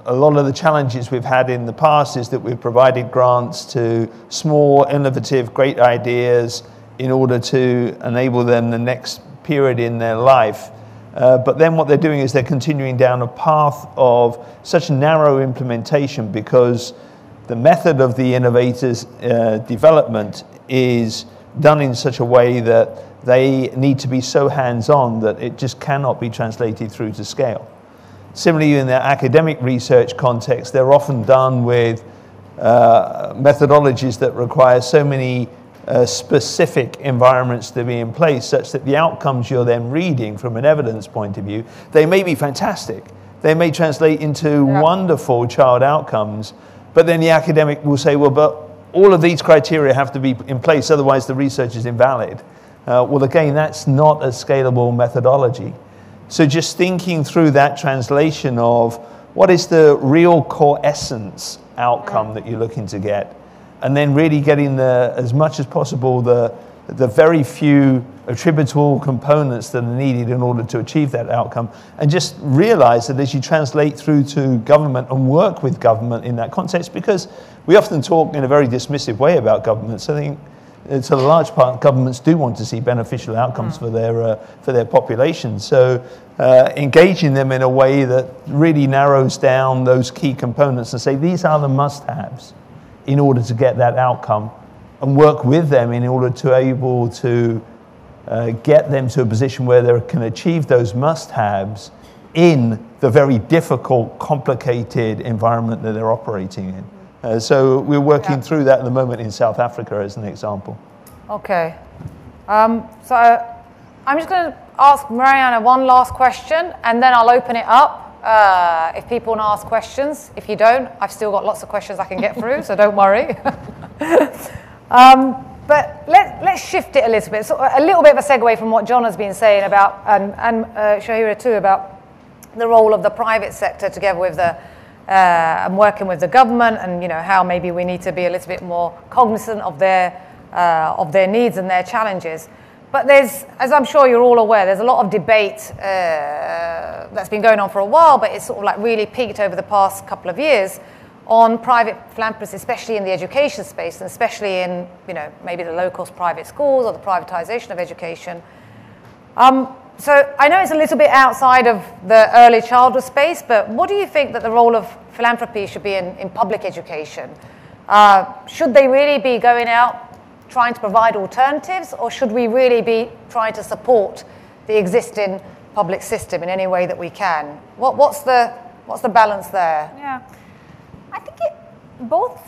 a lot of the challenges we've had in the past is that we've provided grants to small, innovative, great ideas in order to enable them the next period in their life. Uh, but then what they're doing is they're continuing down a path of such narrow implementation because the method of the innovator's uh, development is done in such a way that they need to be so hands on that it just cannot be translated through to scale. Similarly, in the academic research context, they're often done with uh, methodologies that require so many uh, specific environments to be in place such that the outcomes you're then reading from an evidence point of view, they may be fantastic. They may translate into yeah. wonderful child outcomes, but then the academic will say, well, but all of these criteria have to be in place, otherwise the research is invalid. Uh, well, again, that's not a scalable methodology. So just thinking through that translation of what is the real core essence outcome that you're looking to get and then really getting the, as much as possible the, the very few attributable components that are needed in order to achieve that outcome. And just realize that as you translate through to government and work with government in that context, because we often talk in a very dismissive way about governments, I think to a large part, governments do want to see beneficial outcomes mm. for, their, uh, for their population. So uh, engaging them in a way that really narrows down those key components and say, these are the must-haves in order to get that outcome and work with them in order to able to uh, get them to a position where they can achieve those must-haves in the very difficult, complicated environment that they're operating in. Uh, so we're working yeah. through that at the moment in South Africa as an example. Okay. Um, so I'm just going to ask Mariana one last question and then I'll open it up uh, if people want to ask questions. If you don't, I've still got lots of questions I can get through, so don't worry. um, but let, let's shift it a little bit. So a little bit of a segue from what John has been saying about, and, and uh, Shahira too, about the role of the private sector together with the, uh, and working with the government, and you know how maybe we need to be a little bit more cognizant of their, uh, of their needs and their challenges. But there's, as I'm sure you're all aware, there's a lot of debate uh, that's been going on for a while, but it's sort of like really peaked over the past couple of years on private philanthropists, especially in the education space, and especially in, you know, maybe the low-cost private schools or the privatization of education. Um, so I know it's a little bit outside of the early childhood space, but what do you think that the role of philanthropy should be in, in public education? Uh, should they really be going out trying to provide alternatives, or should we really be trying to support the existing public system in any way that we can? What, what's, the, what's the balance there? Yeah, I think it, both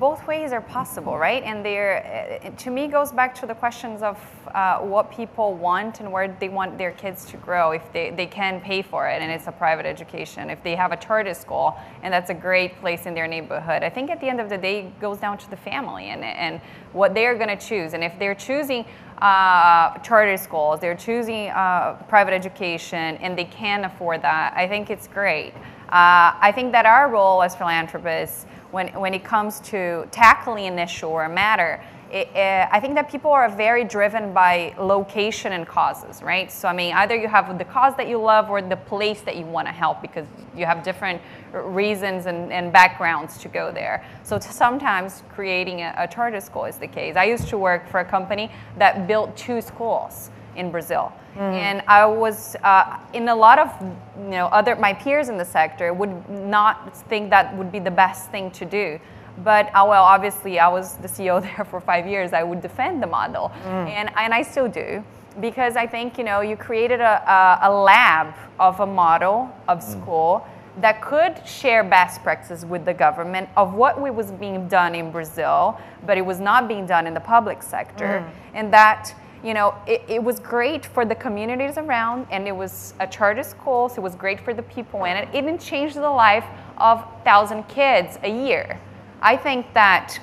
both ways are possible, right? And there, to me, goes back to the questions of uh, what people want and where they want their kids to grow. If they, they can pay for it and it's a private education, if they have a charter school and that's a great place in their neighborhood. I think at the end of the day, it goes down to the family and, and what they're going to choose. And if they're choosing uh, charter schools, they're choosing uh, private education, and they can afford that, I think it's great. Uh, I think that our role as philanthropists when, when it comes to tackling an issue or a matter it, uh, I think that people are very driven by location and causes, right? So, I mean, either you have the cause that you love or the place that you want to help because you have different reasons and, and backgrounds to go there. So, sometimes creating a, a charter school is the case. I used to work for a company that built two schools in Brazil. Mm. And I was uh, in a lot of you know other my peers in the sector would not think that would be the best thing to do. But uh, well, obviously, I was the CEO there for five years. I would defend the model, mm. and and I still do because I think you know you created a, a, a lab of a model of mm. school that could share best practices with the government of what was being done in Brazil, but it was not being done in the public sector, mm. and that you know, it, it, was great for the communities around, and it was a charter school, so it was great for the people in it. It didn't change the life of thousand kids a year. I think that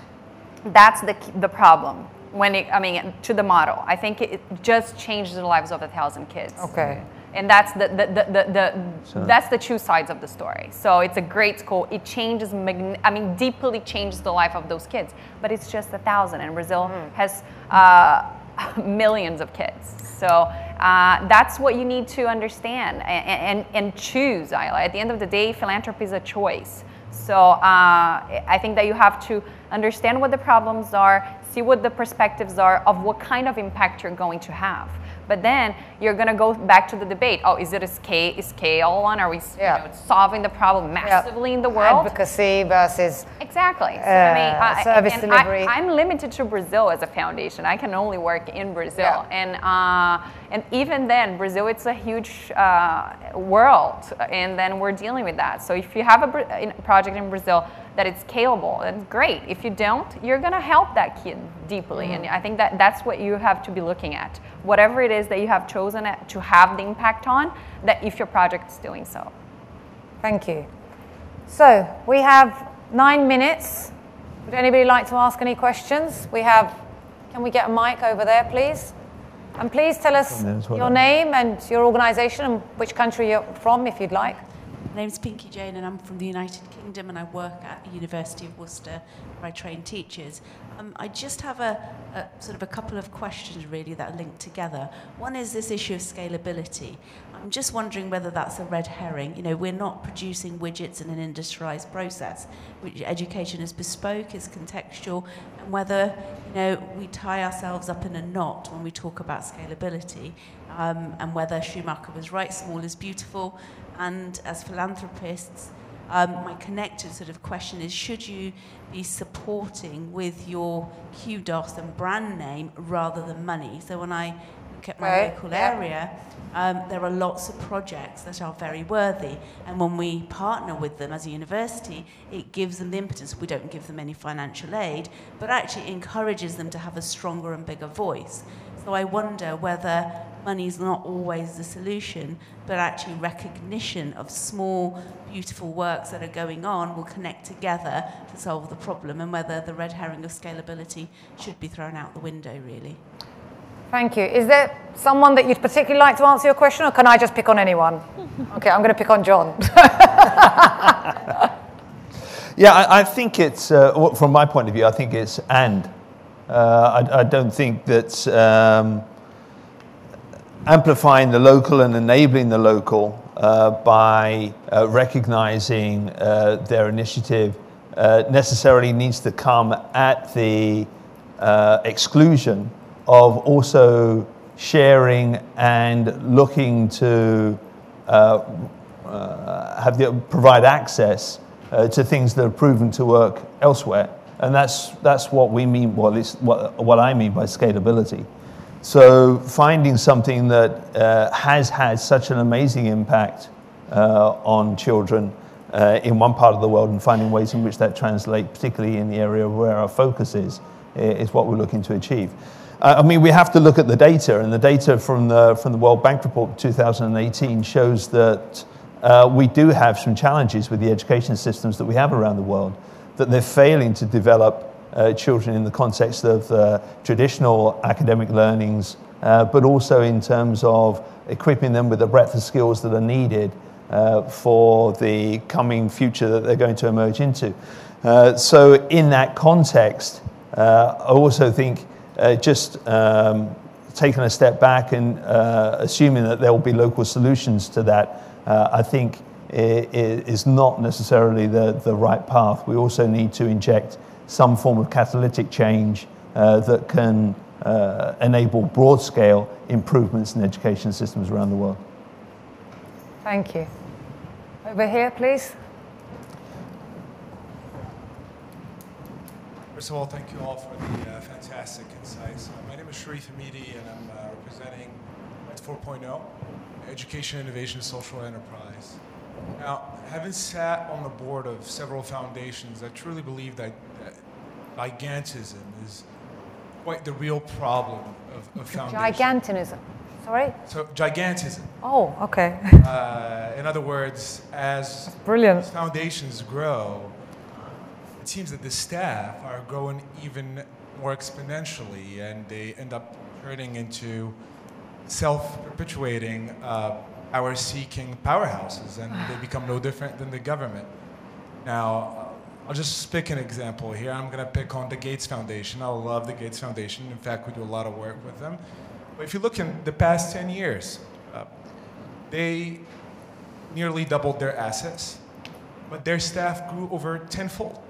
that's the, the problem when it, I mean, to the model. I think it just changed the lives of a thousand kids. Okay. And that's the, the, the, the, the that's the two sides of the story. So it's a great school. It changes, I mean, deeply changes the life of those kids. But it's just a thousand, and Brazil mm. has uh, millions of kids. So uh, that's what you need to understand and, and, and choose. At the end of the day, philanthropy is a choice. So uh, I think that you have to understand what the problems are, see what the perspectives are of what kind of impact you're going to have. But then you're going to go back to the debate. Oh, is it a scale, scale one? Are we yeah. you know, solving the problem massively yeah. in the world? Advocacy versus exactly. So, uh, I mean, I, service delivery. I, am limited to Brazil as a foundation. I can only work in Brazil, yeah. and uh, and even then, Brazil it's a huge uh, world, and then we're dealing with that. So if you have a, a project in Brazil that it's scalable, that's great. If you don't, you're going to help that kid deeply. Mm-hmm. And I think that that's what you have to be looking at. Whatever it is that you have chosen to have the impact on, that if your project is doing so. Thank you. So we have nine minutes. Would anybody like to ask any questions? We have, can we get a mic over there, please? And please tell us your name and your organization and which country you're from, if you'd like. My name's Pinky Jane and I'm from the United Kingdom and I work at the University of Worcester where I train teachers. Um, I just have a, a, sort of a couple of questions really that are linked together. One is this issue of scalability. I'm just wondering whether that's a red herring. You know, we're not producing widgets in an industrialized process. Education is bespoke, is contextual, and whether you know we tie ourselves up in a knot when we talk about scalability, um, and whether Schumacher was right, small is beautiful, and as philanthropists, um, my connected sort of question is should you be supporting with your kudos and brand name rather than money? So when I look at my right. local yeah. area, um, there are lots of projects that are very worthy. And when we partner with them as a university, it gives them the impetus. We don't give them any financial aid, but actually encourages them to have a stronger and bigger voice. So I wonder whether money is not always the solution, but actually recognition of small, beautiful works that are going on will connect together to solve the problem, and whether the red herring of scalability should be thrown out the window, really. Thank you. Is there someone that you'd particularly like to answer your question, or can I just pick on anyone? okay, I'm going to pick on John. yeah, I, I, think it's, uh, from my point of view, I think it's and. Uh, I, I, don't think that. Um, amplifying the local and enabling the local uh, by uh, recognizing uh, their initiative uh, necessarily needs to come at the uh, exclusion of also sharing and looking to uh, have the, provide access to things that are proven to work elsewhere. And that's, that's what we mean, well, what, what I mean by scalability. So finding something that uh, has had such an amazing impact uh, on children uh, in one part of the world and finding ways in which that translates, particularly in the area where our focus is, is what we're looking to achieve. Uh, I mean, we have to look at the data, and the data from the, from the World Bank Report 2018 shows that uh, we do have some challenges with the education systems that we have around the world, that they're failing to develop uh, children in the context of uh, traditional academic learnings, uh, but also in terms of equipping them with the breadth of skills that are needed uh, for the coming future that they're going to emerge into. Uh, so, in that context, I also think just um, taking a step back and assuming that there will be local solutions to that, I think it is not necessarily the, the right path. We also need to inject some form of catalytic change uh, that can uh, enable broad scale improvements in education systems around the world. Thank you. Over here, please. First of all, thank you all for the uh, fantastic insights. Uh, my name is Sharif Hamidi, and I'm uh, representing Ed 4.0, Education, Innovation, Social Enterprise. Now, having sat on the board of several foundations, I truly believe that, that gigantism is quite the real problem of, of foundations. Gigantism. Sorry? So, gigantism. Oh, okay. Uh, in other words, as Brilliant. foundations grow, it seems that the staff are growing even more exponentially, and they end up turning into self-perpetuating, uh, power-seeking powerhouses, and they become no different than the government. Now, I'll just pick an example here. I'm going to pick on the Gates Foundation. I love the Gates Foundation. In fact, we do a lot of work with them. But if you look in the past 10 years, uh, they nearly doubled their assets, but their staff grew over tenfold.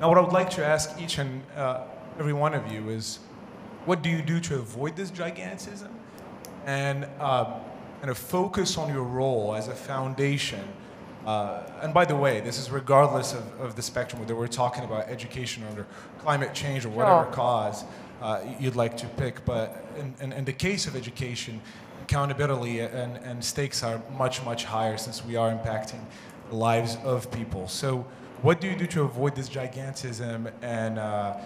Now, what I would like to ask each and uh, every one of you is, what do you do to avoid this gigantism? And uh, kind of focus on your role as a foundation. Uh, and by the way, this is regardless of, of the spectrum, whether we're talking about education or climate change or whatever Sure. cause uh, you'd like to pick. But in, in, in the case of education, accountability and, and stakes are much, much higher since we are impacting the lives of people. So, what do you do to avoid this gigantism, and uh,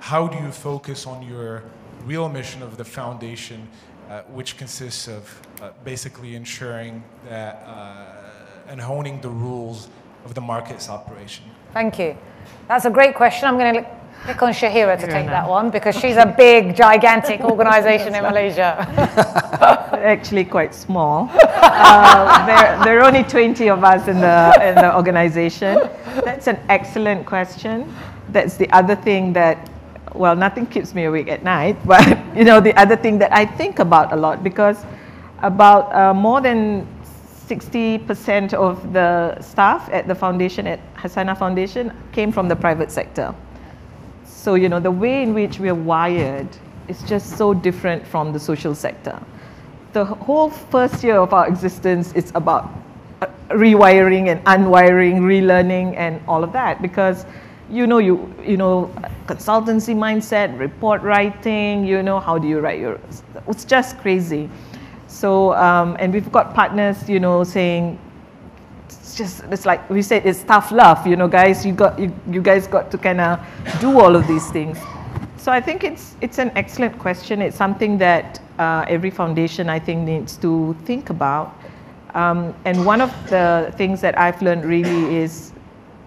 how do you focus on your real mission of the foundation, uh, which consists of uh, basically ensuring that uh, and honing the rules of the market's operation? Thank you. That's a great question. I'm going to pick on Shahira to take now. that one because she's a big, gigantic organization in Malaysia. actually quite small. Uh, there, there are only 20 of us in the, in the organization. That's an excellent question. That's the other thing that, well, nothing keeps me awake at night, but you know, the other thing that I think about a lot because about uh, more than 60% of the staff at the foundation, at Hasanah Foundation, came from the private sector. So, you know, the way in which we're wired is just so different from the social sector. The whole first year of our existence is about uh, rewiring and unwiring, relearning, and all of that because you know you you know consultancy mindset, report writing. You know how do you write your? It's just crazy. So um, and we've got partners, you know, saying it's just it's like we said it's tough love you know guys. You got you, you guys got to kind of do all of these things. So i think it's it's an excellent question. It's something that uh, every foundation i think needs to think about. Um, and one of the things that i've learned really is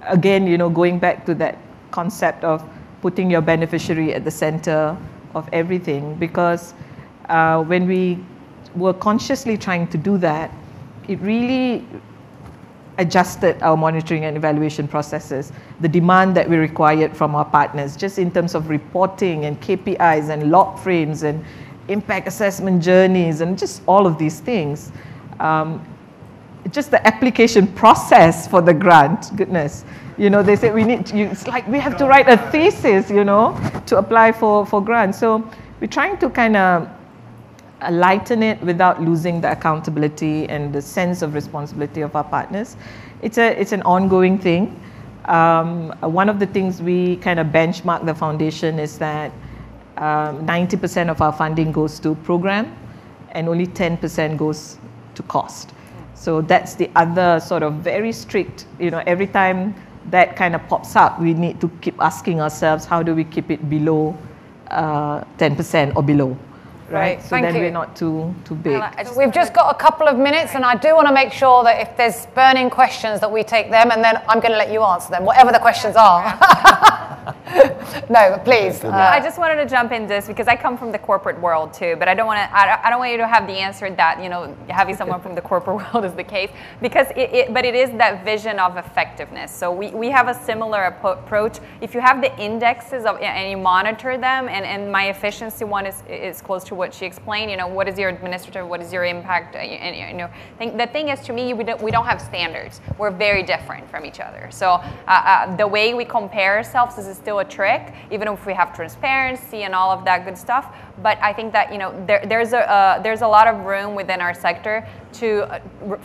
again you know going back to that concept of putting your beneficiary at the center of everything. Because uh, when we were consciously trying to do that it really adjusted our monitoring and evaluation processes, the demand that we required from our partners, just in terms of reporting and KPIs and log frames and impact assessment journeys and just all of these things. Um, just the application process for the grant, goodness. You know, they said we need, you, it's like we have to write a thesis, you know, to apply for, for grants. So we're trying to kind of lighten it without losing the accountability and the sense of responsibility of our partners. It's, a, it's an ongoing thing. Um, one of the things we kind of benchmark the foundation is that um, 90% of our funding goes to program and only 10% goes to cost. So that's the other sort of very strict, you know, every time that kind of pops up, we need to keep asking ourselves, how do we keep it below uh, 10% or below? Right? Right, So thank then you. we're not too too big. I just uh, We've just got a couple of minutes, and I do want to make sure that if there's burning questions, that we take them, and then I'm going to let you answer them, whatever the questions are. no, please. Uh, I just wanted to jump in this because I come from the corporate world too, but I don't want to. I, I don't want you to have the answer that you know having someone from the corporate world is the case because it, it but it is that vision of effectiveness. So we, we have a similar approach. If you have the indexes of and you monitor them, and, and my efficiency one is is close to what she explained. You know, what is your administrative, what is your impact, uh, and you know, think, the thing is to me we don't we don't have standards. We're very different from each other. So uh, uh, the way we compare ourselves is still a trick, even if we have transparency and all of that good stuff. But I think that you know there, there's a uh, there's a lot of room within our sector to uh,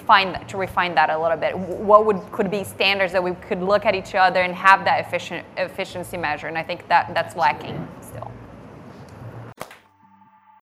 that, to refine that a little bit. What would could be standards that we could look at each other and have that efficient efficiency measure? And I think that that's lacking.